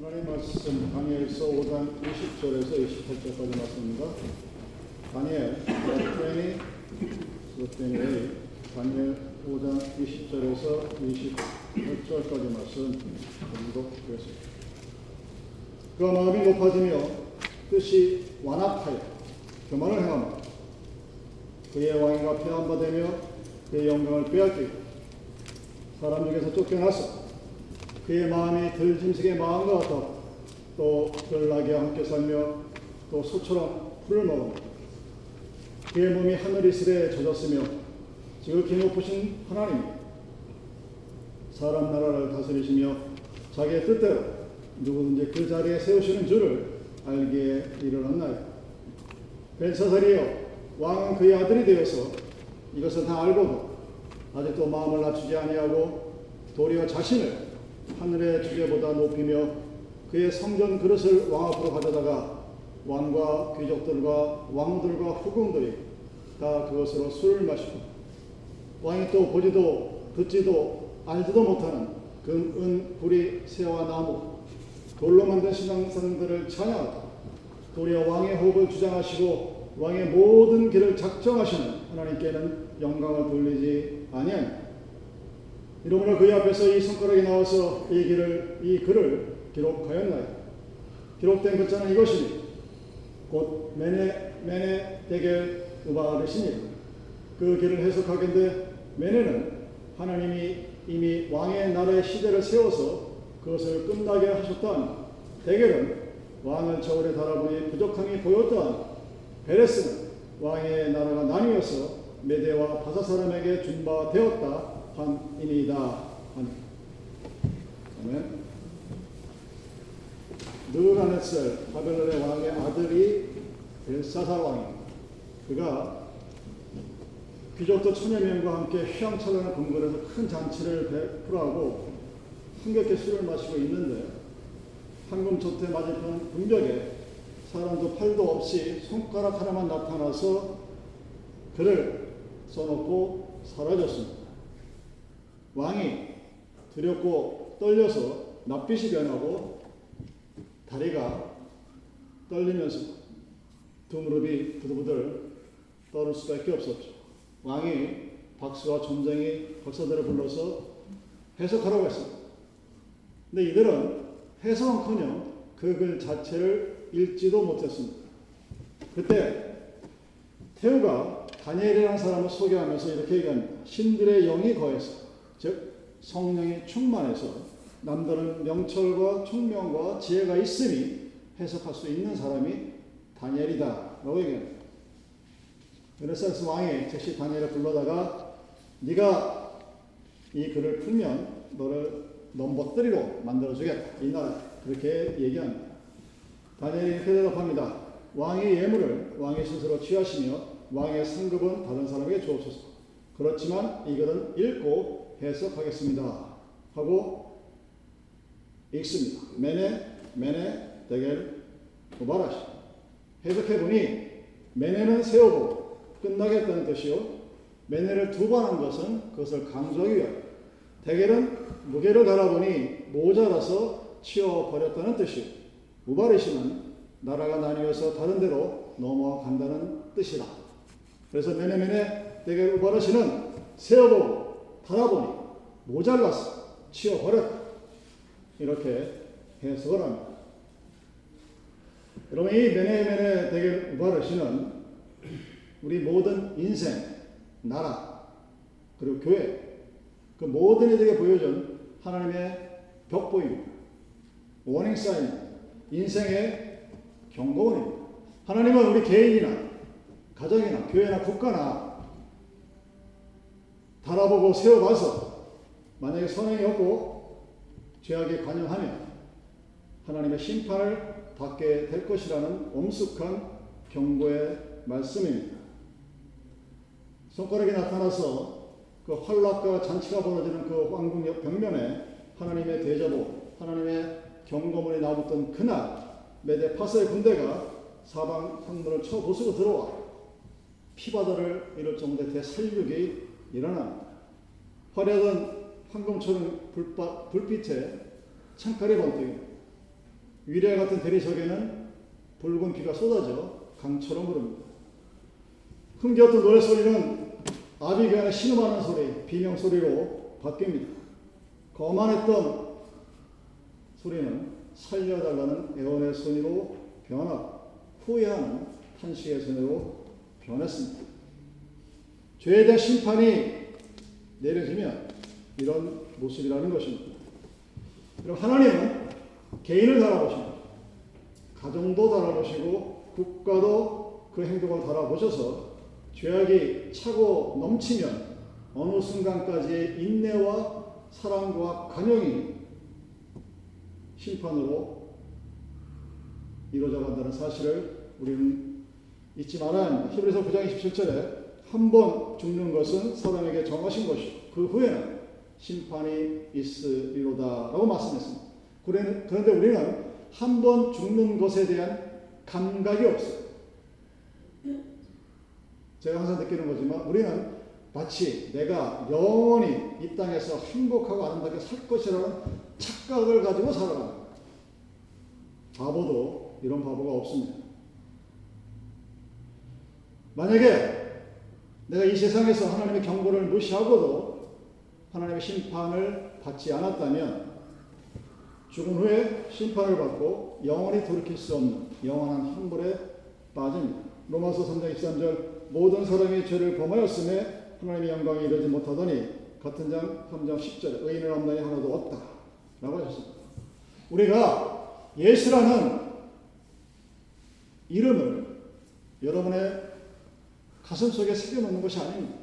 하나님 말씀 다니엘서 5장 20절에서 28절까지 말씀입니다. 다니엘 20, 28, 다니엘 5장 20절에서 28절까지 말씀 읽어보겠습니다. 그 마음이 높아지며 뜻이 완악하여 교만을 행하며 그의 왕위가 폐한바되며 그의 영광을 빼앗기고 사람 중에서 쫓겨나서 그의 마음이 들짐승의 마음과 같아 또 별나기와 함께 살며 또 소처럼 풀을 먹으며 그의 몸이 하늘 이 슬에 젖었으며 지극히 높으신 하나님 사람 나라를 다스리시며 자기의 뜻대로 누구든지 그 자리에 세우시는 줄을 알기에 이르렀나요 벨사살이여 왕은 그의 아들이 되어서 이것을 다 알고도 아직도 마음을 낮추지 아니하고 도리어 자신을 하늘의 주제보다 높이며 그의 성전 그릇을 왕 앞으로 가져다가 왕과 귀족들과 왕들과 후궁들이 다 그것으로 술을 마시고 왕이 또 보지도 듣지도 알지도 못하는 금, 은, 구리, 새와 나무 돌로 만든 신앙사들을 찬양하고 도리어 왕의 호흡을 주장하시고 왕의 모든 길을 작정하시는 하나님께는 영광을 돌리지 아니하니 이러므로 그의 앞에서 이 손가락이 나와서 이 길을 이 글을 기록하였나요? 기록된 글자는 이것이니 곧 메네 메네 대겔 우바르시니 그 길을 해석하건대 메네는 하나님이 이미 왕의 나라의 시대를 세워서 그것을 끝나게 하셨던 대겔은 왕을 저울에 달아보니 부족함이 보였던 베레스는 왕의 나라가 나뉘어서 메대와 바사 사람에게 준바되었다 함이니이다 하니. 아멘. 느부갓네살 바벨론의 왕의 아들이 벨사살 왕입니다. 그가 귀족도 천여 명과 함께 휘황찬란한 궁궐에서 큰 잔치를 베풀어하고 흥겹게 술을 마시고 있는데 황금 조태 맞은편 궁벽에 사람도 팔도 없이 손가락 하나만 나타나서 그를 써놓고 사라졌습니다. 왕이 두렵고 떨려서 낯빛이 변하고 다리가 떨리면서 두 무릎이 부들부들 떨을 수밖에 없었죠. 왕이 박수와 존쟁이 박사들을 불러서 해석하라고 했습니다. 근데 이들은 해석은커녕 그 글 자체를 읽지도 못했습니다. 그때 태우가 다니엘이라는 사람을 소개하면서 이렇게 얘기합니다. 신들의 영이 거해서 즉 성령이 충만해서 남들은 명철과 총명과 지혜가 있으니 해석할 수 있는 사람이 다니엘이다 라고 얘기합니다. 그레스 왕이 즉시 다니엘을 불러다가 네가 이 글을 풀면 너를 넘버뜨리로 만들어주겠다. 이 나라 그렇게 얘기합니다. 다니엘이 이렇게 대답합니다. 왕의 예물을 왕의 스스로 취하시며 왕의 상급은 다른 사람에게 주옵소서. 그렇지만 이 글은 읽고 해석하겠습니다. 하고 읽습니다. 메네, 메네, 데겔, 도바라시. 해석해보니, 메네는 세우고 끝나겠다는 뜻이요. 메네를 두 번 한 것은 그것을 강조하기 위하여. 데겔은 무게를 달아보니 모자라서 치워버렸다는 뜻이요. 우바리시는 나라가 나뉘어서 다른 데로 넘어간다는 뜻이다. 그래서 메네메네 데겔 우바라시는 세어보고 바라보니 모자라서 치워버렸다. 이렇게 해석을 합니다. 여러분, 이 메네메네 대결 우바르시는 우리 모든 인생, 나라, 그리고 교회, 그 모든 이들에게 보여준 하나님의 벽보입니다. 워닝 사인, 인생의 경고원입니다. 하나님은 우리 개인이나 가정이나 교회나 국가나 바라보고 세워봐서 만약에 선행이 없고 죄악에 관여하면 하나님의 심판을 받게 될 것이라는 엄숙한 경고의 말씀입니다. 손가락이 나타나서 그 환락과 잔치가 벌어지는 그 왕궁 벽면에 하나님의 대자보, 하나님의 경고문이 나왔던 그날 메데 파스의 군대가 사방 성문을 쳐 부수고 들어와 피바다를 이룰 정도의 대살육이 일어납니다. 화려한 황금처럼 불빛에 창칼이 번뜩입니다. 위례 같은 대리석에는 붉은 비가 쏟아져 강처럼 흐릅니다. 흥겨웠던 노래 소리는 아비가의 신음하는 소리, 비명 소리로 바뀝니다. 거만했던 소리는 살려달라는 애원의 소리로 변하고 후회하는 탄식의 소리로 변했습니다. 죄에 대한 심판이 내려지면 이런 모습이라는 것입니다. 그럼 하나님은 개인을 달아보십니다. 가정도 달아보시고 국가도 그 행동을 달아보셔서 죄악이 차고 넘치면 어느 순간까지의 인내와 사랑과 관용이 심판으로 이루어져 간다는 사실을 우리는 잊지 말아야 합니다. 히브리서 9장 27절에 한 번 죽는 것은 사람에게 정하신 것이고 그 후에는 심판이 있으리로다라고 말씀했습니다. 그런데 우리는 한 번 죽는 것에 대한 감각이 없어요. 제가 항상 느끼는 거지만 우리는 마치 내가 영원히 이 땅에서 행복하고 아름답게 살 것이라는 착각을 가지고 살아갑니다. 바보도 이런 바보가 없습니다. 만약에 내가 이 세상에서 하나님의 경고를 무시하고도 하나님의 심판을 받지 않았다면 죽은 후에 심판을 받고 영원히 돌이킬 수 없는 영원한 환불에 빠집니다. 로마서 3장 23절 모든 사람이 죄를 범하였음에 하나님의 영광이 이르지 못하더니 같은 장 3장 10절에 의인을 없나니 하나도 없다 라고 하셨습니다. 우리가 예수라는 이름을 여러분의 가슴 속에 새겨놓는 것이 아닙니다.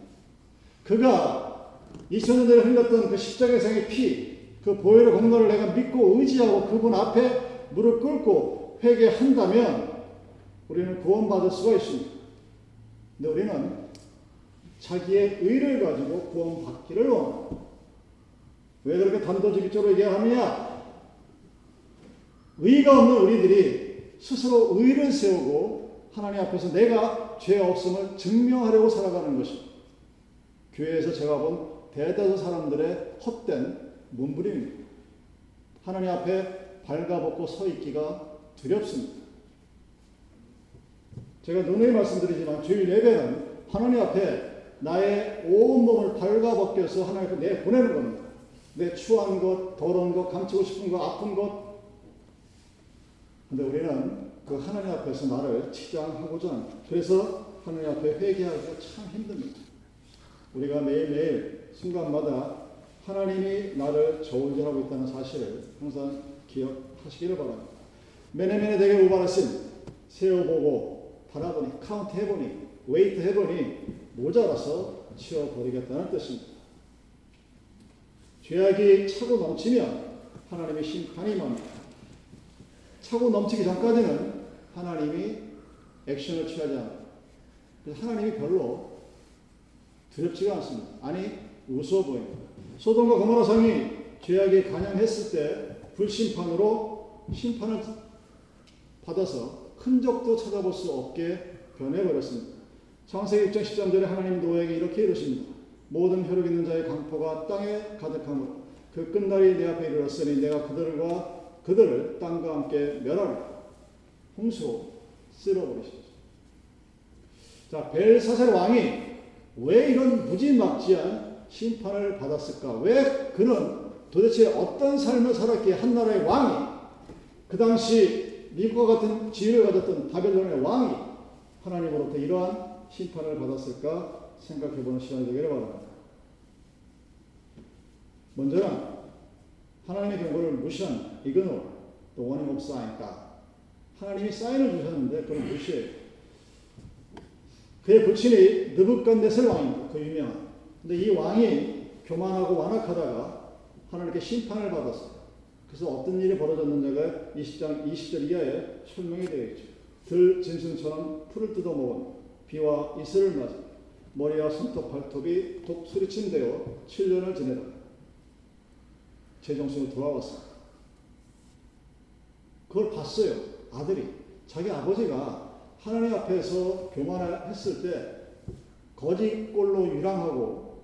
그가 2000년 전에 흘렸던 그 십자가상의 피, 그 보혈의 공로를 내가 믿고 의지하고 그분 앞에 무릎 꿇고 회개한다면 우리는 구원받을 수가 있습니다. 근데 우리는 자기의 의를 가지고 구원받기를 원합니다. 왜 그렇게 단도직입적으로 얘기하느냐? 의가 없는 우리들이 스스로 의를 세우고 하나님 앞에서 내가 죄 없음을 증명하려고 살아가는 것입니다. 교회에서 제가 본 대다수 사람들의 헛된 몸부림입니다. 하나님 앞에 발가벗고 서 있기가 두렵습니다. 제가 누누이 말씀드리지만 주일 예배는 하나님 앞에 나의 온 몸을 발가벗겨서 하나님 앞에 내보내는 겁니다. 내 추한 것, 더러운 것, 감추고 싶은 것, 아픈 것. 근데 우리는 그 하나님 앞에서 나를 치장하고자 합니다. 그래서 하나님 앞에 회개하기가 참 힘듭니다. 우리가 매일매일 순간마다 하나님이 나를 저울질하고 있다는 사실을 항상 기억하시기를 바랍니다. 메네 메네 데겔 우바르신 세어보고 달아보니 카운트 해보니 weight 해보니 모자라서 치워버리겠다는 뜻입니다. 죄악이 차고 넘치면 하나님의 심판이 임합니다. 차고 넘치기 전까지는 하나님이 액션을 취하지 않아요. 그래서 하나님이 별로 두렵지가 않습니다. 아니 우스워 보입니다. 소돔과 고모라 성이 죄악에 간영했을 때 불심판으로 심판을 받아서 흔적도 찾아볼 수 없게 변해버렸습니다. 창세기 6장 13절에 하나님 노예에게 이렇게 이르십니다. 모든 혈육 있는 자의 강포가 땅에 가득하므로 그 끝날이 내 앞에 이르렀으니 내가 그들과 그들을 땅과 함께 멸하라. 홍수로 쓸어버리시죠. 자, 벨사살 왕이 왜 이런 무지막지한 심판을 받았을까? 왜 그는 도대체 어떤 삶을 살았기에 한 나라의 왕이 그 당시 미국과 같은 지위를 가졌던 바벨론의 왕이 하나님으로부터 이러한 심판을 받았을까 생각해보는 시간이 되기를 바랍니다. 먼저는 하나님의 경고를 무시한 이그노, 또 원인 옵 사인까 하나님이 사인을 주셨는데 그걸 무시해요. 그의 부친이 느부갓네살 왕입니다. 그 유명한. 근데 이 왕이 교만하고 완악하다가 하나님께 심판을 받았어요. 그래서 어떤 일이 벌어졌는지가 20장 20절 이하에 설명이 되어 있죠. 들 짐승처럼 풀을 뜯어 먹은 비와 이슬을 맞은 머리와 손톱 발톱이 독수리침 되어 7년을 지내다 제정신으로 돌아왔습니다. 그걸 봤어요. 아들이. 자기 아버지가 하나님 앞에서 교만을 했을 때 거짓골로 유랑하고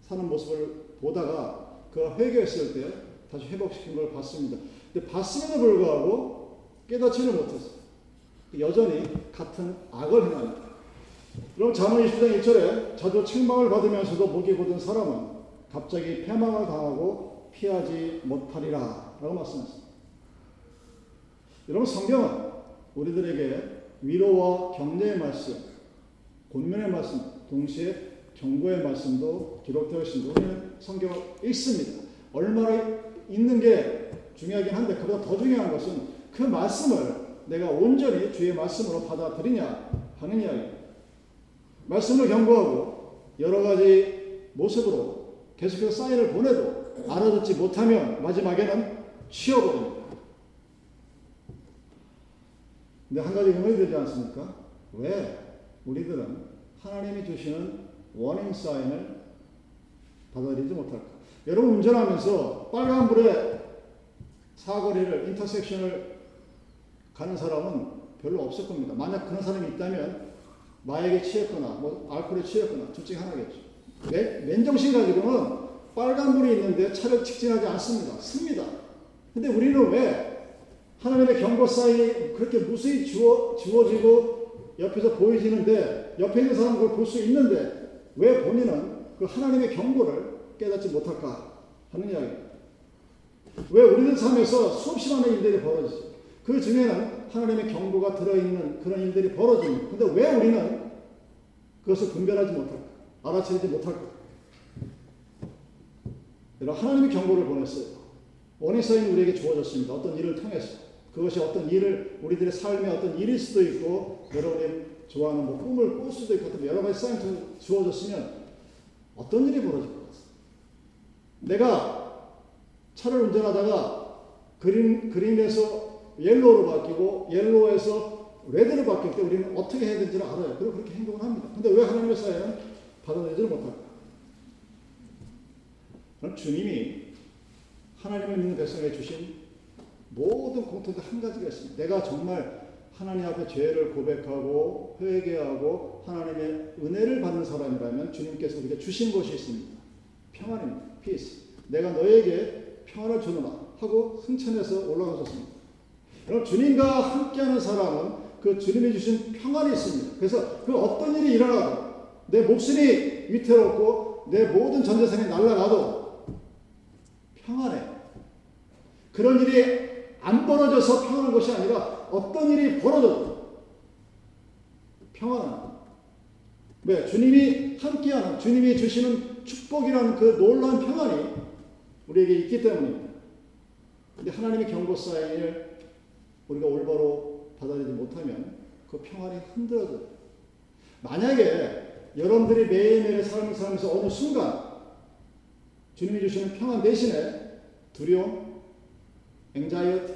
사는 모습을 보다가 그 회개했을 때 다시 회복시킨 걸 봤습니다. 근데 봤음에도 불구하고 깨닫지를 못했어요. 여전히 같은 악을 행합니다. 그럼 잠언 20장 1절에 자주 책망을 받으면서도 목이 곧은 사람은 갑자기 패망을 당하고 피하지 못하리라 라고 말씀했습니다. 여러분 성경은 우리들에게 위로와 격려의 말씀, 권면의 말씀, 동시에 경고의 말씀도 기록되어 있습니다. 우리는 성경을 읽습니다. 얼마나 읽는 게 중요하긴 한데 그보다 더 중요한 것은 그 말씀을 내가 온전히 주의 말씀으로 받아들이냐 하는 이야기. 말씀을 경고하고 여러 가지 모습으로 계속해서 사인을 보내도 알아듣지 못하면 마지막에는 치워버립니다. 근데 한 가지 의문이 들지 않습니까? 왜 우리들은 하나님이 주시는 워닝 사인을 받아들이지 못할까? 여러분 운전하면서 빨간불에 사거리를 인터섹션을 가는 사람은 별로 없을 겁니다. 만약 그런 사람이 있다면 마약에 취했거나 뭐 알코올에 취했거나 둘 중에 하나겠죠. 맨정신 가지고는 빨간불이 있는데 차를 직진하지 않습니다. 씁니다. 근데 우리는 왜 하나님의 경고 사인이 그렇게 무수히 주어, 주어 지고 옆에서 보여지는데 옆에 있는 사람은 그걸 볼 수 있는데 왜 본인은 그 하나님의 경고를 깨닫지 못할까 하는 이야기입니다. 왜 우리들 삶에서 수없이 많은 일들이 벌어지죠. 그 중에는 하나님의 경고가 들어있는 그런 일들이 벌어집니다. 근데 왜 우리는 그것을 분별하지 못할까? 알아채지 못할까? 여러분, 하나님의 경고를 보냈어요. 원인사인 우리에게 주어졌습니다. 어떤 일을 통해서. 그것이 어떤 일을 우리들의 삶의 어떤 일일 수도 있고 여러분이 좋아하는 뭐 꿈을 꿀 수도 있고 여러 가지 사인이 주어졌으면 어떤 일이 벌어질 것 같습니다. 내가 차를 운전하다가 green green에서 yellow로 바뀌고 yellow에서 red로 바뀔 때 우리는 어떻게 해야 되는지를 알아요. 그리고 그렇게 행동을 합니다. 근데 왜 하나님의 사인은 받아들이지를 못할까? 주님이 하나님을 믿는 백성에게 주신 모든 공통도 한 가지가 있습니다. 내가 정말 하나님 앞에 죄를 고백하고 회개하고 하나님의 은혜를 받는 사람이라면 주님께서 우리에게 주신 것이 있습니다. 평안입니다. peace. 내가 너에게 평안을 주노라 하고 승천해서 올라가셨습니다. 여러분 주님과 함께하는 사람은 그 주님이 주신 평안이 있습니다. 그래서 그 어떤 일이 일어나도 내 목숨이 위태롭고 내 모든 전재산이 날아가도 평안해. 그런 일이 안 벌어져서 평안한 것이 아니라 어떤 일이 벌어져도 평안한 왜? 주님이 함께하는 주님이 주시는 축복이라는 그 놀라운 평안이 우리에게 있기 때문입니다. 근데 하나님의 경고 사인을 우리가 올바로 받아들이지 못하면 그 평안이 흔들어져요. 만약에 여러분들이 매일매일 삶을 살면서 어느 순간 주님이 주시는 평안 대신에 두려움, 앵자이어티,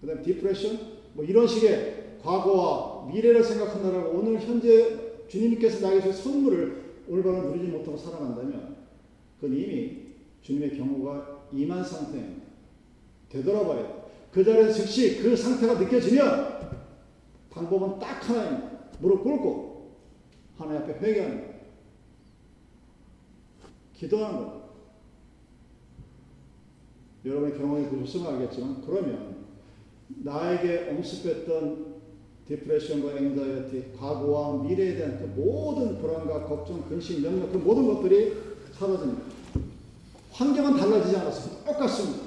그 다음 디프레션, 뭐 이런 식의 과거와 미래를 생각한다라고 오늘 현재 주님께서 나에게 주신 선물을 올바로 누리지 못하고 살아간다면 그건 이미 주님의 경우가 임한 상태입니다. 되돌아봐야 그 자리에서 즉시 그 상태가 느껴지면 방법은 딱 하나입니다. 무릎 꿇고 하나님 앞에 회개하는 거 기도하는 거 여러분의 경험이 보셨으면 알겠지만 그러면 나에게 엄습했던 디프레션과 앵자이어티, 과거와 미래에 대한 그 모든 불안과 걱정, 근심, 염려 그 모든 것들이 사라집니다. 환경은 달라지지 않았습니다. 똑같습니다.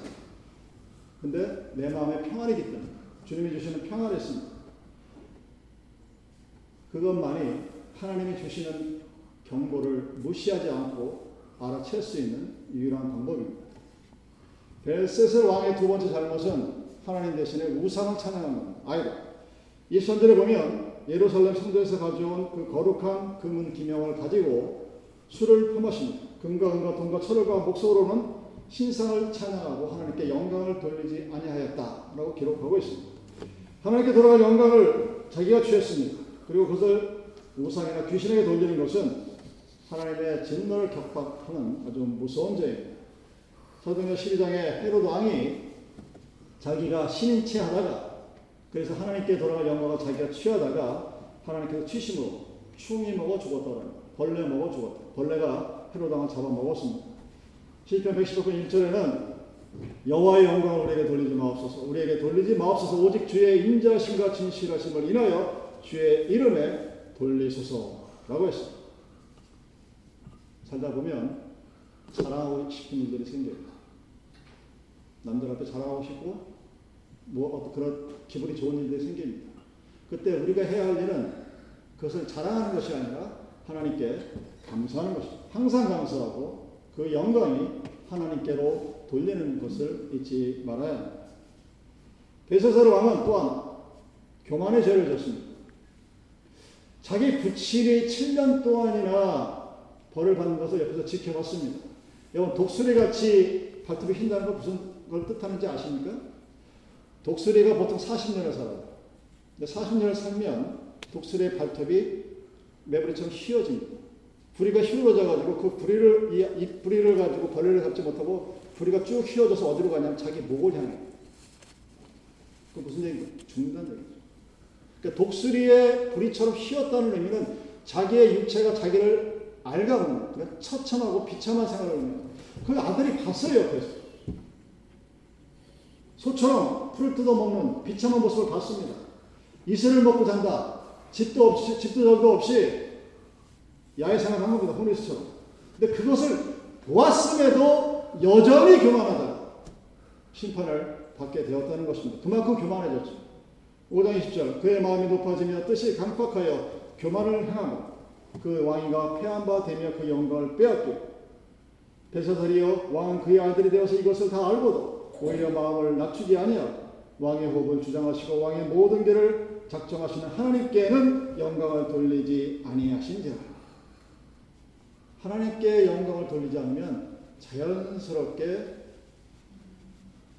근데 내 마음에 평안이기 때문에 주님이 주시는 평안이 있습니다. 그것만이 하나님이 주시는 경고를 무시하지 않고 알아챌 수 있는 유일한 방법입니다. 벨세스 왕의 두 번째 잘못은 하나님 대신에 우상을 찬양하는. 이 선절에 보면 예루살렘 성도에서 가져온 그 거룩한 금은 기명을 가지고 술을 퍼마십니다. 금과 은과 돈과 철과 목소로는 신상을 찬양하고 하나님께 영광을 돌리지 아니하였다라고 기록하고 있습니다. 하나님께 돌아갈 영광을 자기가 취했습니다. 그리고 그것을 우상이나 귀신에게 돌리는 것은 하나님의 진노를 격박하는 아주 무서운 죄입니다. 사도행 12장에 헤로드 왕이 자기가 신인 채 하다가 그래서 하나님께 돌아갈 영광을 자기가 취하다가 하나님께서 취심으로 충이 먹어 죽었다. 벌레 먹어 죽었다. 벌레가 헤로당을 잡아먹었습니다. 시편 115편 1절에는 여호와의 영광을 우리에게 돌리지 마옵소서. 우리에게 돌리지 마옵소서. 오직 주의 인자심과 진실하심을 인하여 주의 이름에 돌리소서라고 했습니다. 살다 보면 자랑하고 싶은 일들이 생겨요. 남들 앞에 자랑하고 싶고 뭐 그런 기분이 좋은 일들이 생깁니다. 그때 우리가 해야 할 일은 그것을 자랑하는 것이 아니라 하나님께 감사하는 것입니다. 항상 감사하고 그 영광이 하나님께로 돌리는 것을 잊지 말아야 합니다. 베세사르 왕은 또한 교만의 죄를 졌습니다. 자기 부친이 7년 동안이나 벌을 받는 것을 옆에서 지켜봤습니다. 여러분 독수리 같이 발톱이 휜다는 건 무슨 걸 뜻하는지 아십니까? 독수리가 보통 40년을 살아요. 근데 40년을 살면 독수리의 발톱이 매부리처럼 휘어집니다. 부리가 휘어져가지고 그 부리를 이, 이 부리를 가지고 벌레를 잡지 못하고 부리가 쭉 휘어져서 어디로 가냐면 자기 목을 향해. 그 무슨 얘기인가? 죽는다는 얘기죠. 그러니까 독수리의 부리처럼 휘었다는 의미는 자기의 육체가 자기를 알가보는 그러니까 처참하고 비참한 생활을 그 아들이 봤어요 옆에서 소처럼 풀을 뜯어먹는 비참한 모습을 봤습니다. 이슬을 먹고 잔다. 집도 없이 집도 절도 없이 야외 생활한 겁니다. 호리스처럼. 근데 그것을 보았음에도 여전히 교만하다. 심판을 받게 되었다는 것입니다. 그만큼 교만해졌죠. 5장 20절 그의 마음이 높아지며 뜻이 강팍하여 교만을 행하고 그 왕이가 패한 바 되며 그 영광을 빼앗고 베사살이여 왕은 그의 아들이 되어서 이것을 다 알고도 오히려 마음을 낮추지 아니하고 왕의 호흡을 주장하시고 왕의 모든 길을 작정하시는 하나님께는 영광을 돌리지 아니하신지라 하나님께 영광을 돌리지 않으면 자연스럽게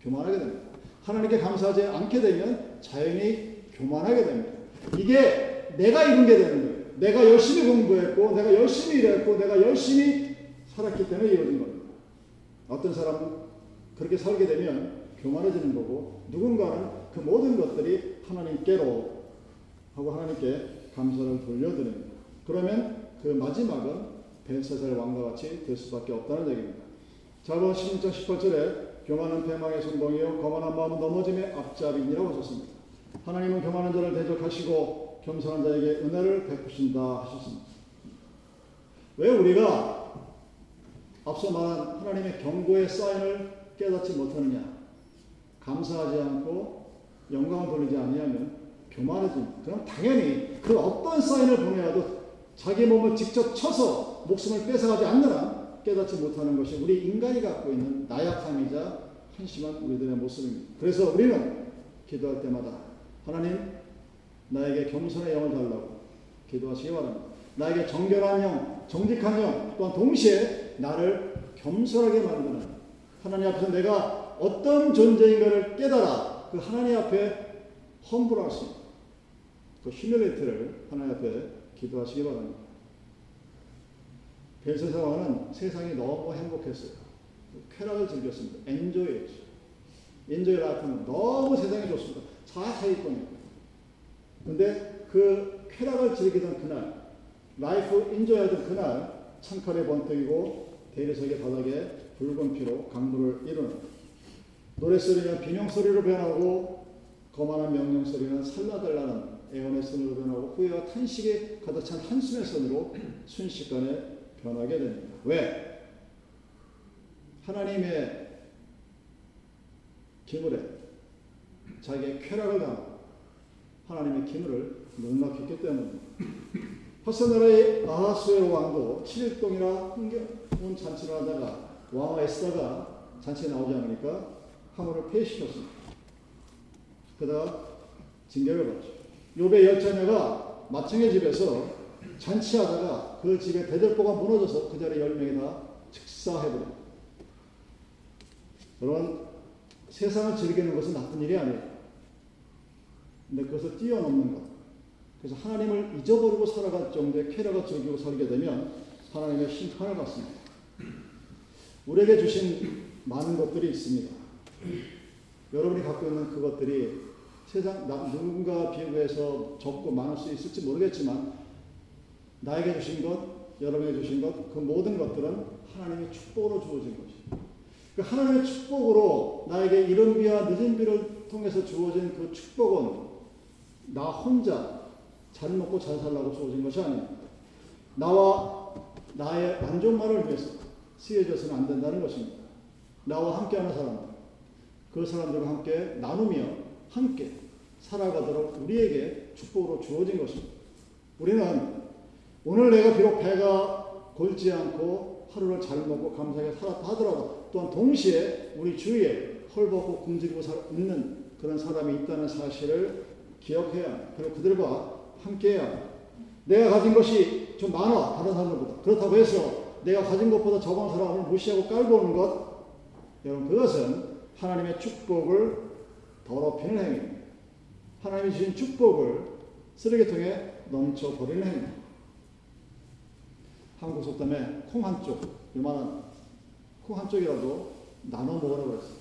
교만하게 됩니다. 하나님께 감사하지 않게 되면 자연히 교만하게 됩니다. 이게 내가 이룬 게 되는 거예요. 내가 열심히 공부했고, 내가 열심히 일했고, 내가 열심히 살았기 때문에 이루어진 겁니다. 어떤 사람은 그렇게 살게 되면 교만해지는 거고, 누군가는 그 모든 것들이 하나님께로 하고 하나님께 감사를 돌려드립니다. 그러면 그 마지막은 벤세살 왕과 같이 될 수밖에 없다는 얘기입니다. 자본 16장 18절에 교만은 패망의 성공이요 거만한 마음은 넘어짐의 앞잡이니라고 하셨습니다. 하나님은 교만한 자를 대적하시고 겸손한 자에게 은혜를 베푸신다 하셨습니다. 왜 우리가 앞서 말한 하나님의 경고의 사인을 깨닫지 못하느냐? 감사하지 않고 영광을 돌리지 아니하면 교만해집니다. 그럼 당연히 그 어떤 사인을 보내야도 자기 몸을 직접 쳐서 목숨을 뺏어가지 한 깨닫지 못하는 것이 우리 인간이 갖고 있는 나약함이자 한심한 우리들의 모습입니다. 그래서 우리는 기도할 때마다 하나님 나에게 겸손의 영을 달라고 기도하시기 바랍니다. 나에게 정결한 영, 정직한 영, 또한 동시에 나를 겸손하게 만드는 하나님 앞에서 내가 어떤 존재인가를 깨달아 그 하나님 앞에 험불할 수 있는 그 휴밀리티를 하나님 앞에 기도하시기 바랍니다. 벨사살 왕은 세상이 너무 행복했어요. 쾌락을 즐겼습니다. enjoy였죠. enjoy life는 너무 세상이 좋습니다. 사사이권이에요. 근데 그 쾌락을 즐기던 그날, life enjoy하던 그날, 창칼이 번뜩이고 대리석의 바닥에 붉은 피로 강물을 이루는 노랫소리는 비명소리로 변하고 거만한 명령소리는 살라달라는 애원의 소리로 변하고 후회와 탄식에 가득 찬 한숨의 소리로 순식간에 변하게 됩니다. 왜? 하나님의 기물에 자기의 쾌락을 당하고 하나님의 기물을 농락했기 때문입니다. 파스나라의 아하수에로 왕도 7일 동이나 흥겨운 잔치를 하다가 왕후 에스다가 잔치에 나오지 않으니까 하물을 폐시켰습니다. 그러다가 징계를 받죠. 요배 열 자녀가 마청의 집에서 잔치하다가 그 집에 대들보가 무너져서 그 자리에 열 명이 다 즉사해버립니다. 그런 세상을 즐기는 것은 나쁜 일이 아니에요. 근데 그것을 뛰어넘는 것. 그래서 하나님을 잊어버리고 살아갈 정도의 쾌락을 즐기고 살게 되면 하나님의 심판을 받습니다. 우리에게 주신 많은 것들이 있습니다. 여러분이 갖고 있는 그것들이 세상 누군가 비교해서 적고 많을 수 있을지 모르겠지만 나에게 주신 것, 여러분에게 주신 것, 그 모든 것들은 하나님의 축복으로 주어진 것입니다. 그 하나님의 축복으로 나에게 이른 비와 늦은 비를 통해서 주어진 그 축복은 나 혼자 잘 먹고 잘 살라고 주어진 것이 아닙니다. 나와 나의 만족만을 위해서 쓰여져서는 안 된다는 것입니다. 나와 함께하는 사람들, 그 사람들과 함께 나누며 함께 살아가도록 우리에게 축복으로 주어진 것입니다. 우리는 오늘 내가 비록 배가 골지 않고 하루를 잘 먹고 감사하게 살았다 하더라도 또한 동시에 우리 주위에 헐벗고 굶주리고 있는 그런 사람이 있다는 사실을 기억해야 그리고 그들과 함께해야 내가 가진 것이 좀 많아 다른 사람들보다 그렇다고 해서 내가 가진 것보다 적은 사람을 무시하고 깔고 오는 것 여러분 그것은 하나님의 축복을 더럽히는 행위입니다. 하나님이 주신 축복을 쓰레기통에 넘쳐버리는 행위. 한국 속담에 콩 한쪽, 요만한 콩 한쪽이라도 나눠 먹으라고 했어요.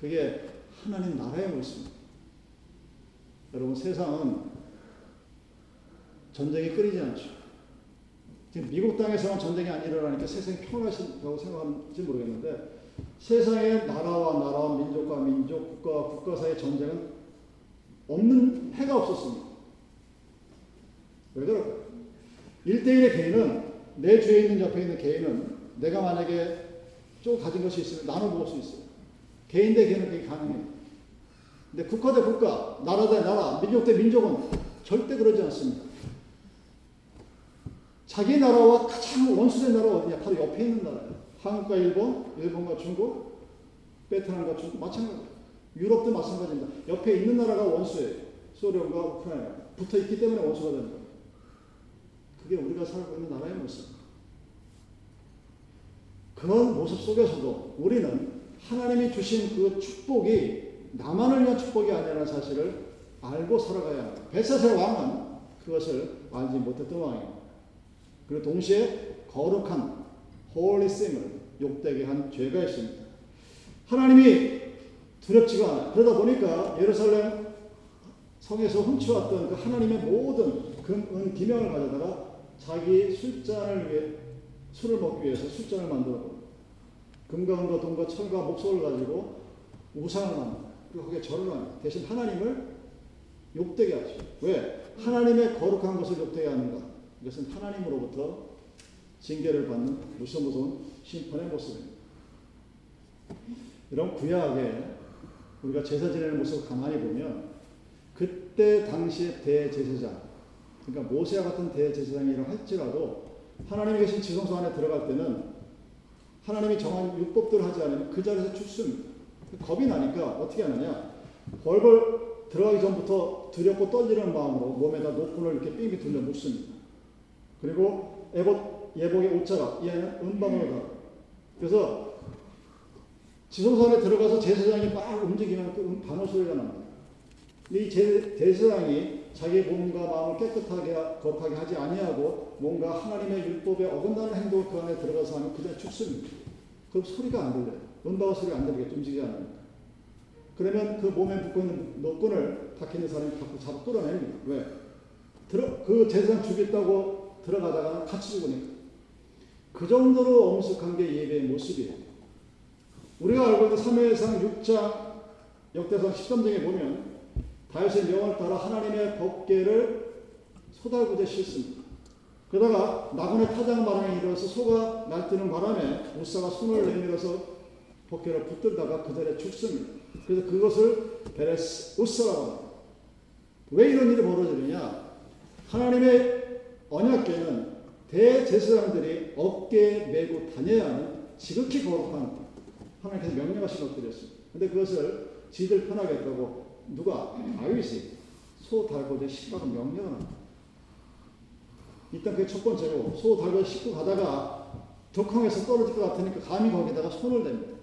그게 하나님 나라의 모습입니다. 여러분 세상은 전쟁이 끊이지 않죠. 지금 미국 땅에서만 전쟁이 안 일어나니까 세상이 평화하다고 생각하는지 모르겠는데 세상의 나라와 나라와 민족과 민족, 국가와 국가 사이의 전쟁은 없는 해가 없었습니다. 왜 그럴까요? 1대1의 개인은 내 주위에 있는 옆에 있는 개인은 내가 만약에 좀 가진 것이 있으면 나눠 먹을 수 있어요. 개인 대 개인은 그게 가능해요. 근데 국가 대 국가, 나라 대 나라, 민족 대 민족은 절대 그러지 않습니다. 자기 나라와 가장 원수된 나라가 어디냐? 바로 옆에 있는 나라예요. 한국과 일본, 일본과 중국, 베트남과 중국 마찬가지예요. 유럽도 마찬가지입니다. 옆에 있는 나라가 원수예요. 소련과 우크라이나 붙어 있기 때문에 원수가 되는 거예요. 그게 우리가 살고 있는 나라의 모습. 그런 모습 속에서도 우리는 하나님이 주신 그 축복이 나만을 위한 축복이 아니라는 사실을 알고 살아가야 합니다. 벳사세 왕은 그것을 알지 못했던 왕입니다. 그리고 동시에 거룩한 홀리쌤을 욕되게 한 죄가 있습니다. 하나님이 두렵지가 않아요. 그러다 보니까 예루살렘 성에서 훔쳐왔던 그 하나님의 모든 금, 은, 기명을 가져다가 자기 술잔을 위해 술을 먹기 위해서 술잔을 만들어 금과 은과 동과 철과 목석을 가지고 우상을 만듭니다. 거기에 절을. 대신 하나님을 욕되게 하죠. 왜? 하나님의 거룩한 것을 욕되게 하는가? 이것은 하나님으로부터 징계를 받는 무서 무서운 심판의 모습입니다. 이런 구약에 우리가 제사 지내는 모습을 가만히 보면 그때 당시의 대제사장, 그러니까 모세와 같은 대제사장이라 할지라도 하나님이 계신 지성소 안에 들어갈 때는 하나님이 정한 율법들을 하지 않으면 그 자리에서 죽습니다. 겁이 나니까 어떻게 하느냐. 벌벌 들어가기 전부터 두렵고 떨리는 마음으로 몸에다 노끈을 이렇게 삥삥 둘러 묶습니다. 그리고 에봇, 예복의 옷자락, 이 안에 은방으로 가. 그래서 지성소 안에 들어가서 제사장이 막 움직이면 그 반호 소리가 납니다. 이 제, 제사장이 자기 몸과 마음을 깨끗하게 거룩하게 하지 아니하고 뭔가 하나님의 율법에 어긋나는 행동을 그 안에 들어가서 하면 그냥 죽습니다. 그럼 소리가 안 들려요. 은바와 소리가 안 들리게 움직이지 않으니까. 그러면 그 몸에 붙고 있는 노끈을 박혀 있는 사람이 자꾸 잡아 끌어냅니다. 왜? 들어, 그 제사장 죽였다고 들어가다가 같이 죽으니까. 그 정도로 엄숙한 게 예배의 모습이에요. 우리가 알고 있는 3회상 6장 역대상 13장에 보면 다윗의 명을 따라 하나님의 법궤를 소달구에 싣습니다. 그러다가 나군의 타작 마당에 이르러서 소가 날뛰는 바람에 우사가 손을 내밀어서 법궤를 붙들다가 그들의 죽습니다. 그래서 그것을 베레스 우사라고 합니다. 왜 이런 일이 벌어지느냐? 하나님의 언약궤는 대제사장들이 어깨에 메고 다녀야 하는 지극히 거룩한 하나님께서 명령하신 것들이었습니다. 근데 그것을 지들 편하게 했다고 누가? 다윗이 소 달고제 씻라고 명령을 합니다. 일단 그게 첫 번째로 소 달고제 씻고 가다가 덕항에서 떨어질 것 같으니까 감히 거기다가 손을 댑니다.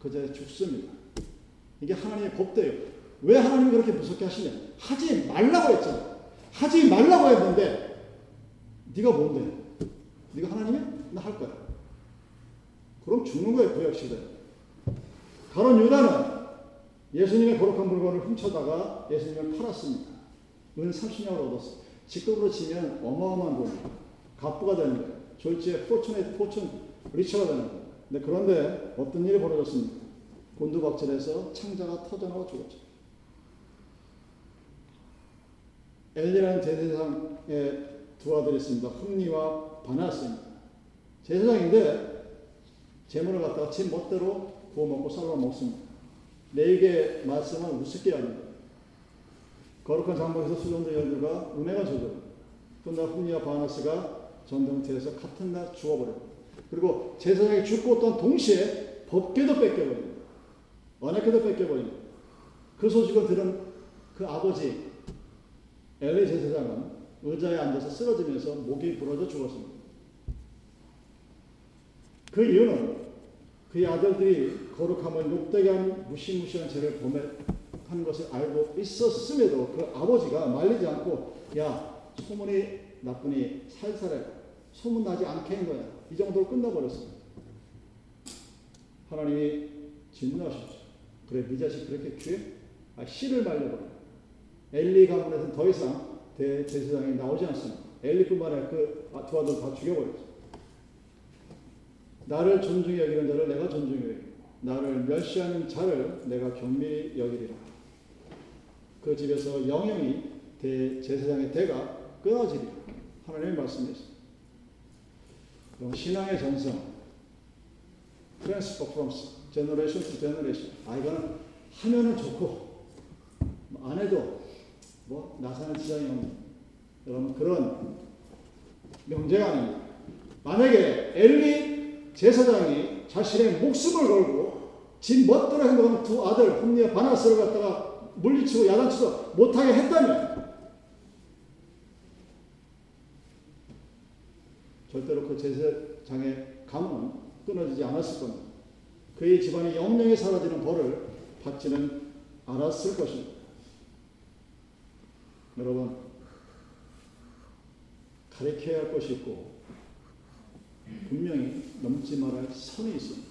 그 자리에 죽습니다. 이게 하나님의 법대요. 왜 하나님이 그렇게 무섭게 하시냐? 하지 말라고 했잖아. 하지 말라고 했는데 네가 뭔데? 네가 하나님이야? 나 할 거야. 그럼 죽는 거예요 구약 시대. 가론 유다는 예수님의 거룩한 물건을 훔쳐다가 예수님을 팔았습니다. 은 30냥을 얻었어. 직급으로 치면 어마어마한 돈. 갑부가 되는 거예요. 졸지에 포천의 포천 리처가 되는 거예요. 근데 그런데 어떤 일이 벌어졌습니까? 곤두박질해서 창자가 터져나와 죽었죠. 엘리라는 제사장의 두 아들이 있습니다. 흠리와 바나스입니다. 제사장인데 재물을 갖다가 제 멋대로 구워 먹고 썰어 먹습니다. 내게 말씀은 우습게 합니다. 거룩한 장막에서 수종된 열두가 은혜가 젖어. 그러나 흠리와 바나스가 전등터에서 같은 날 죽어버려요. 그리고 제사장이 죽고 또 동시에 법궤도 뺏겨버립니다. 언약궤도 뺏겨버립니다. 그 소식을 들은 그 아버지 엘리 제사장은 의자에 앉아서 쓰러지면서 목이 부러져 죽었습니다. 그 이유는 그의 아들들이 거룩함을 욕되게 하는 무시무시한 죄를 범하는 것을 알고 있었음에도 그 아버지가 말리지 않고 야 소문이 나쁘니 살살해 소문 나지 않게 한 거야 이 정도로 끝나버렸습니다. 하나님이 진노하셨죠. 그래 네 자식 그렇게 귀해? 아 씨를 말려버려. 엘리 가문에서는 더 이상 대 제사장이 나오지 않습니다. 엘리뿐만 아니라 그 두 아들 다 죽여버렸죠. 나를 존중히 여기는 자를 내가 존중히 여기고 나를 멸시하는 자를 내가 경밀히 여기리라. 그 집에서 영영이 대제사장의 대가 끊어지리라. 하나님의 말씀이었습니다. 신앙의 전성, transfer from generation to generation. 아 이거는 하면은 좋고 안 해도 뭐 나사는 지장이 없는 여러분 그런 명제가 아닙니다. 만약에 엘리 제사장이 자신의 목숨을 걸고 집 멋대로 행동하는 두 아들 홈리와 바나스를 갖다가 물리치고 야단치도 못하게 했다면 절대로 그 제사장의 가문은 끊어지지 않았을 겁니다. 그의 집안이 영영이 사라지는 벌을 받지는 않았을 것입니다. 여러분, 가르쳐야 할 것이 있고, 분명히 넘지 말할 선이 있습니다.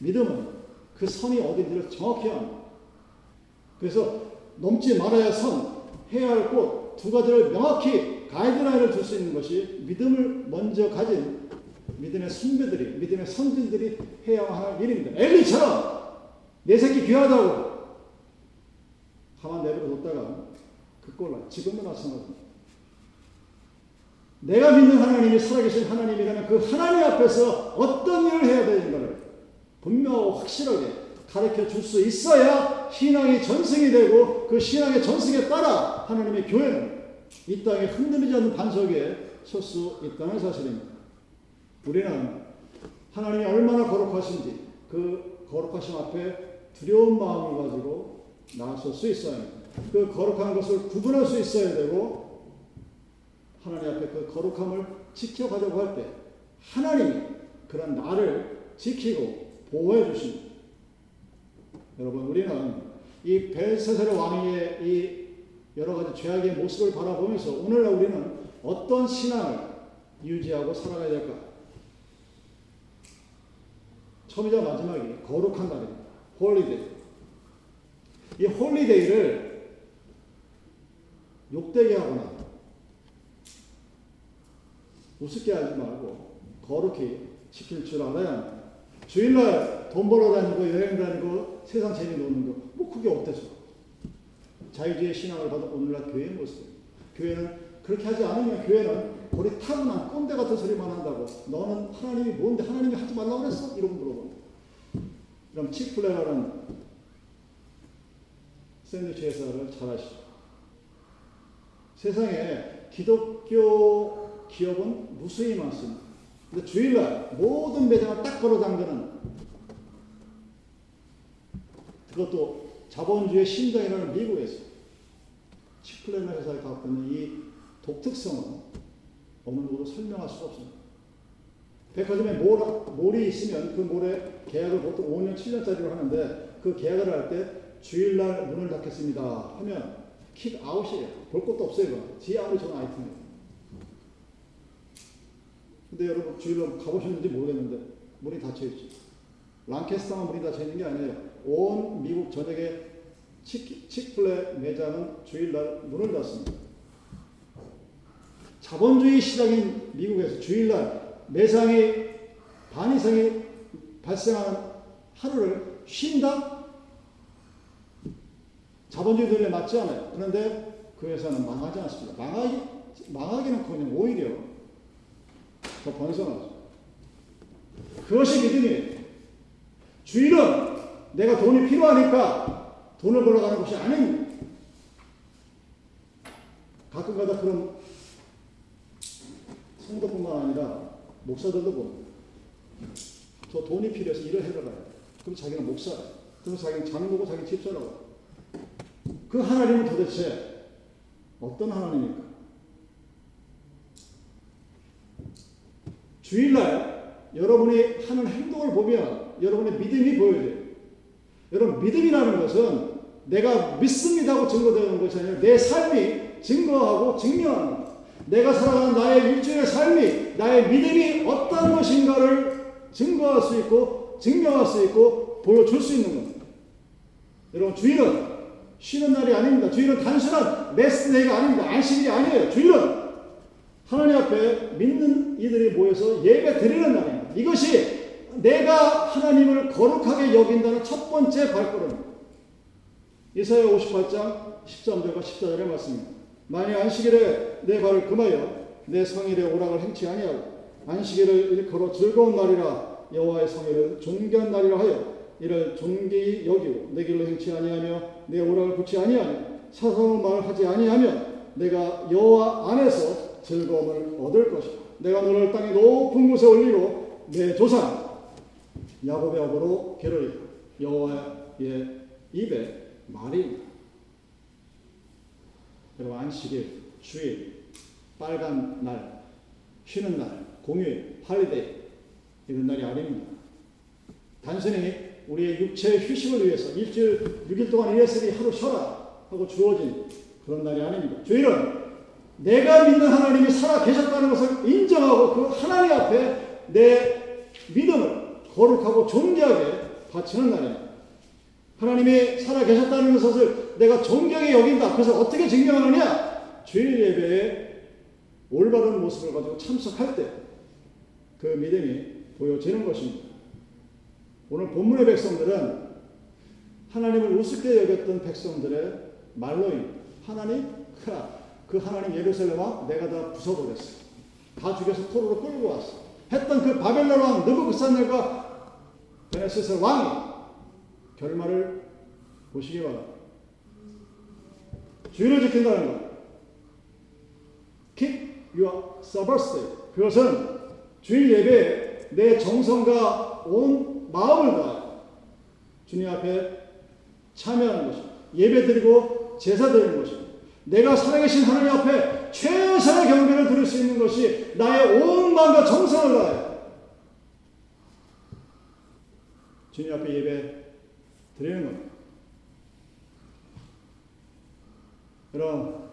믿음은 그 선이 어딘지를 정확히 합니다. 그래서 넘지 말아야 선, 해야 할 곳 두 가지를 명확히 가이드라인을 둘수 있는 것이 믿음을 먼저 가진 믿음의 선배들이, 믿음의 선진들이 해야 할 일입니다. 엘리처럼 내 새끼 귀하다고 가만 내버려뒀다가 그 꼴라. 지금도 마찬가지입니다. 내가 믿는 하나님이 살아계신 하나님이라면 그 하나님 앞에서 어떤 일을 해야 되는가를 분명하고 확실하게 가르쳐 줄 수 있어야 신앙이 전승이 되고 그 신앙의 전승에 따라 하나님의 교회는 이 땅에 흔들리지 않는 반석에 설 수 있다는 사실입니다. 우리는 하나님이 얼마나 거룩하신지 그 거룩하심 앞에 두려운 마음을 가지고 나설 수 있어야 합니다. 그 거룩한 것을 구분할 수 있어야 되고 하나님 앞에 그 거룩함을 지켜가려고 할 때 하나님이 그런 나를 지키고 보호해 주십니다. 여러분 우리는 이 벨사살의 왕의 이 여러 가지 죄악의 모습을 바라보면서 오늘날 우리는 어떤 신앙을 유지하고 살아가야 될까? 처음이자 마지막이 거룩한 날입니다. holy day. 이 holy day를 욕되게 하거나 우습게 하지 말고 거룩히 지킬 줄 알아야 합니다. 주일날 돈 벌어 다니고 여행 다니고 세상 재미 노는 거, 뭐 그게 어때서? 자유주의 신앙을 받은 오늘날 교회의 모습. 교회는 그렇게 하지 않으면 교회는 우리 타고난 꼰대 같은 소리만 한다고. 너는 하나님이 뭔데 하나님이 하지 말라고 그랬어? 이러고 물어봐. 그럼 치플레라는 샌드위치 회사를 잘 아시죠? 세상에 기독교 기업은 무수히 많습니다. 근데 주일날 모든 매장을 딱 걸어 당기는 그것도 자본주의 심장이라는 미국에서 치플레나 회사에 갖고 있는 이 독특성은 어느 누구도 설명할 수가 없습니다. 백화점에 몰, 몰이 있으면 그 몰에 계약을 보통 5년, 7년짜리로 하는데 그 계약을 할 때 주일날 문을 닫겠습니다 하면 킥 아웃이에요. 볼 것도 없어요. 지 아무리 좋은 아이템이에요. 근데 여러분 주일날 가보셨는지 모르겠는데 문이 닫혀있죠. 랑캐스터만 문이 닫혀있는 게 아니에요. 온 미국 전역에 칙플레 매장은 주일날 문을 닫습니다. 자본주의 시장인 미국에서 주일날 매상이 반 이상이 발생하는 하루를 쉰다? 자본주의 에 맞지 않아요. 그런데 그 회사는 망하지 않습니다. 망하기, 망하기는 커녕 오히려 더 번성하죠. 그것이 믿음이에요. 주일은 내가 돈이 필요하니까 돈을 벌어가는 것이 아닙니다. 가끔가다 그런 성도뿐만 아니라 목사들도 봅니다. 저 돈이 필요해서 일을 해러. 그럼 자기는 목사야. 그럼 자기는 장로고 자기 집사라고. 그 하나님은 도대체 어떤 하나님입니까? 주일날 여러분이 하는 행동을 보면 여러분의 믿음이 보여져요. 여러분 믿음이라는 것은 내가 믿습니다고 증거되는 것이 아니라 내 삶이 증거하고 증명하는 것. 내가 살아가는 나의 일주일의 삶이 나의 믿음이 어떤 것인가를 증거할 수 있고 증명할 수 있고 보여줄 수 있는 겁니다. 여러분 주일은 쉬는 날이 아닙니다. 주일은 단순한 메스데이가 아닙니다. 안식일이 아니에요. 주일은 하나님 앞에 믿는 이들이 모여서 예배 드리는 날입니다. 이것이 내가 하나님을 거룩하게 여긴다는 첫 번째 발걸음입니다. 이사야 58장 13절과 14절의 말씀입니다. 만일 안식일에 내 발을 금하여 내 성일에 오락을 행치 아니하고 안식일을 일컬어 즐거운 날이라 여호와의 성일을 존귀한 날이라 하여 이를 존귀히 여기고 내 길로 행치 아니하며 내 오락을 붙지 아니하며 사사로운 말을 하지 아니하며 내가 여호와 안에서 즐거움을 얻을 것이다. 내가 너를 땅의 높은 곳에 올리고 내 조상 야곱의 업으로 괴로이 여호와의 입에 말이 여러분 안식일, 주일, 빨간 날, 쉬는 날, 공휴일, holiday 이런 날이 아닙니다. 단순히 우리의 육체의 휴식을 위해서 일주일 6일 동안 일했으니 하루 쉬어라 하고 주어진 그런 날이 아닙니다. 주일은 내가 믿는 하나님이 살아 계셨다는 것을 인정하고 그 하나님 앞에 내 믿음을 거룩하고 존귀하게 바치는 날입니다. 하나님이 살아 계셨다는 것을 내가 존경히 여긴다. 그래서 어떻게 증명하느냐? 주일 예배에 올바른 모습을 가지고 참석할 때 그 믿음이 보여지는 것입니다. 오늘 본문의 백성들은 하나님을 우습게 여겼던 백성들의 말로입니다. 하나님, 그 하나님 예루살렘 왕 내가 다 부숴버렸어. 다 죽여서 포로로 끌고 왔어. 했던 그 바벨론 왕 느부갓네살과 베네스의 왕이 결말을 보시기 바랍니다. 주의를 지킨다는 것. Keep your day. 그것은 주일 예배에 내 정성과 온 마음을 다해 주님 앞에 참여하는 것입니다. 예배 드리고 제사 드리는 것입니다. 내가 살아계신 하나님 앞에 최선의 경배를 드릴 수 있는 것이 나의 온 마음과 정성을 다해 주님 앞에 예배 드리는 겁니다. 여러분,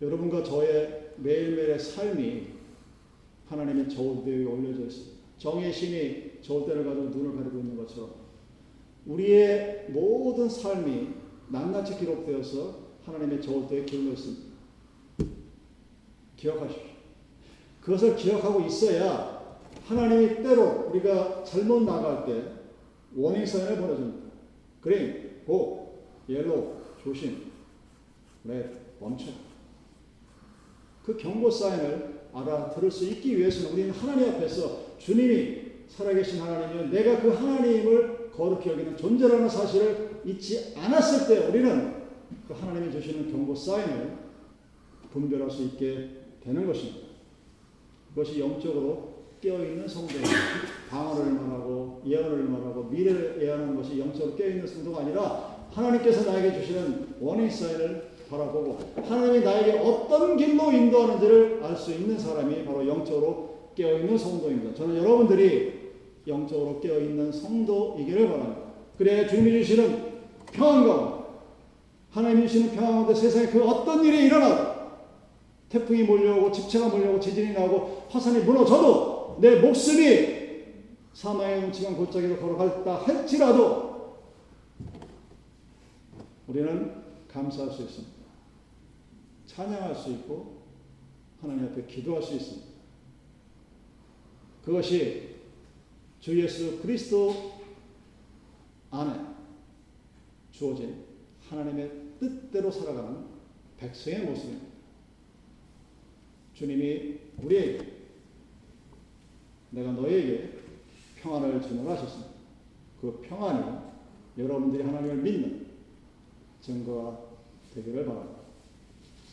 여러분과 저의 매일매일의 삶이 하나님의 저울대에 올려져 있습니다. 정의 신이 저울대를 가지고 눈을 가리고 있는 것처럼 우리의 모든 삶이 낱낱이 기록되어서 하나님의 저울대에 기울어 있습니다. 기억하십시오. 그것을 기억하고 있어야 하나님이 때로 우리가 잘못 나갈 때 warning sign을 보내줍니다. green, go, yellow, 조심, red, 멈춰. 그 경고 사인을 알아들을 수 있기 위해서는 우리는 하나님 앞에서 주님이 살아계신 하나님이면 내가 그 하나님을 거룩히 여기는 존재라는 사실을 잊지 않았을 때 우리는 그 하나님이 주시는 경고 사인을 분별할 수 있게 되는 것입니다. 그것이 영적으로 깨어있는 성도입니다. 방언을 말하고 예언을 말하고 미래를 예언하는 것이 영적으로 깨어있는 성도가 아니라 하나님께서 나에게 주시는 원인 사인을 바라보고 하나님이 나에게 어떤 길로 인도하는지를 알 수 있는 사람이 바로 영적으로 깨어있는 성도입니다. 저는 여러분들이 영적으로 깨어있는 성도이기를 바랍니다. 그래 주님이 주시는 평안 가운데 하나님이 주시는 평안 가운데 세상에 그 어떤 일이 일어나도 태풍이 몰려오고 집체가 몰려오고 지진이 나고 화산이 무너져도 내 목숨이 사망의 음침한 골짜기로 걸어갔다 할지라도 우리는 감사할 수 있습니다. 찬양할 수 있고 하나님 앞에 기도할 수 있습니다. 그것이 주 예수 그리스도 안에 주어진 하나님의 뜻대로 살아가는 백성의 모습입니다. 주님이 우리에게 내가 너에게 평안을 주노라 하셨습니다. 그 평안이 여러분들이 하나님을 믿는 증거가 되기를 바랍니다.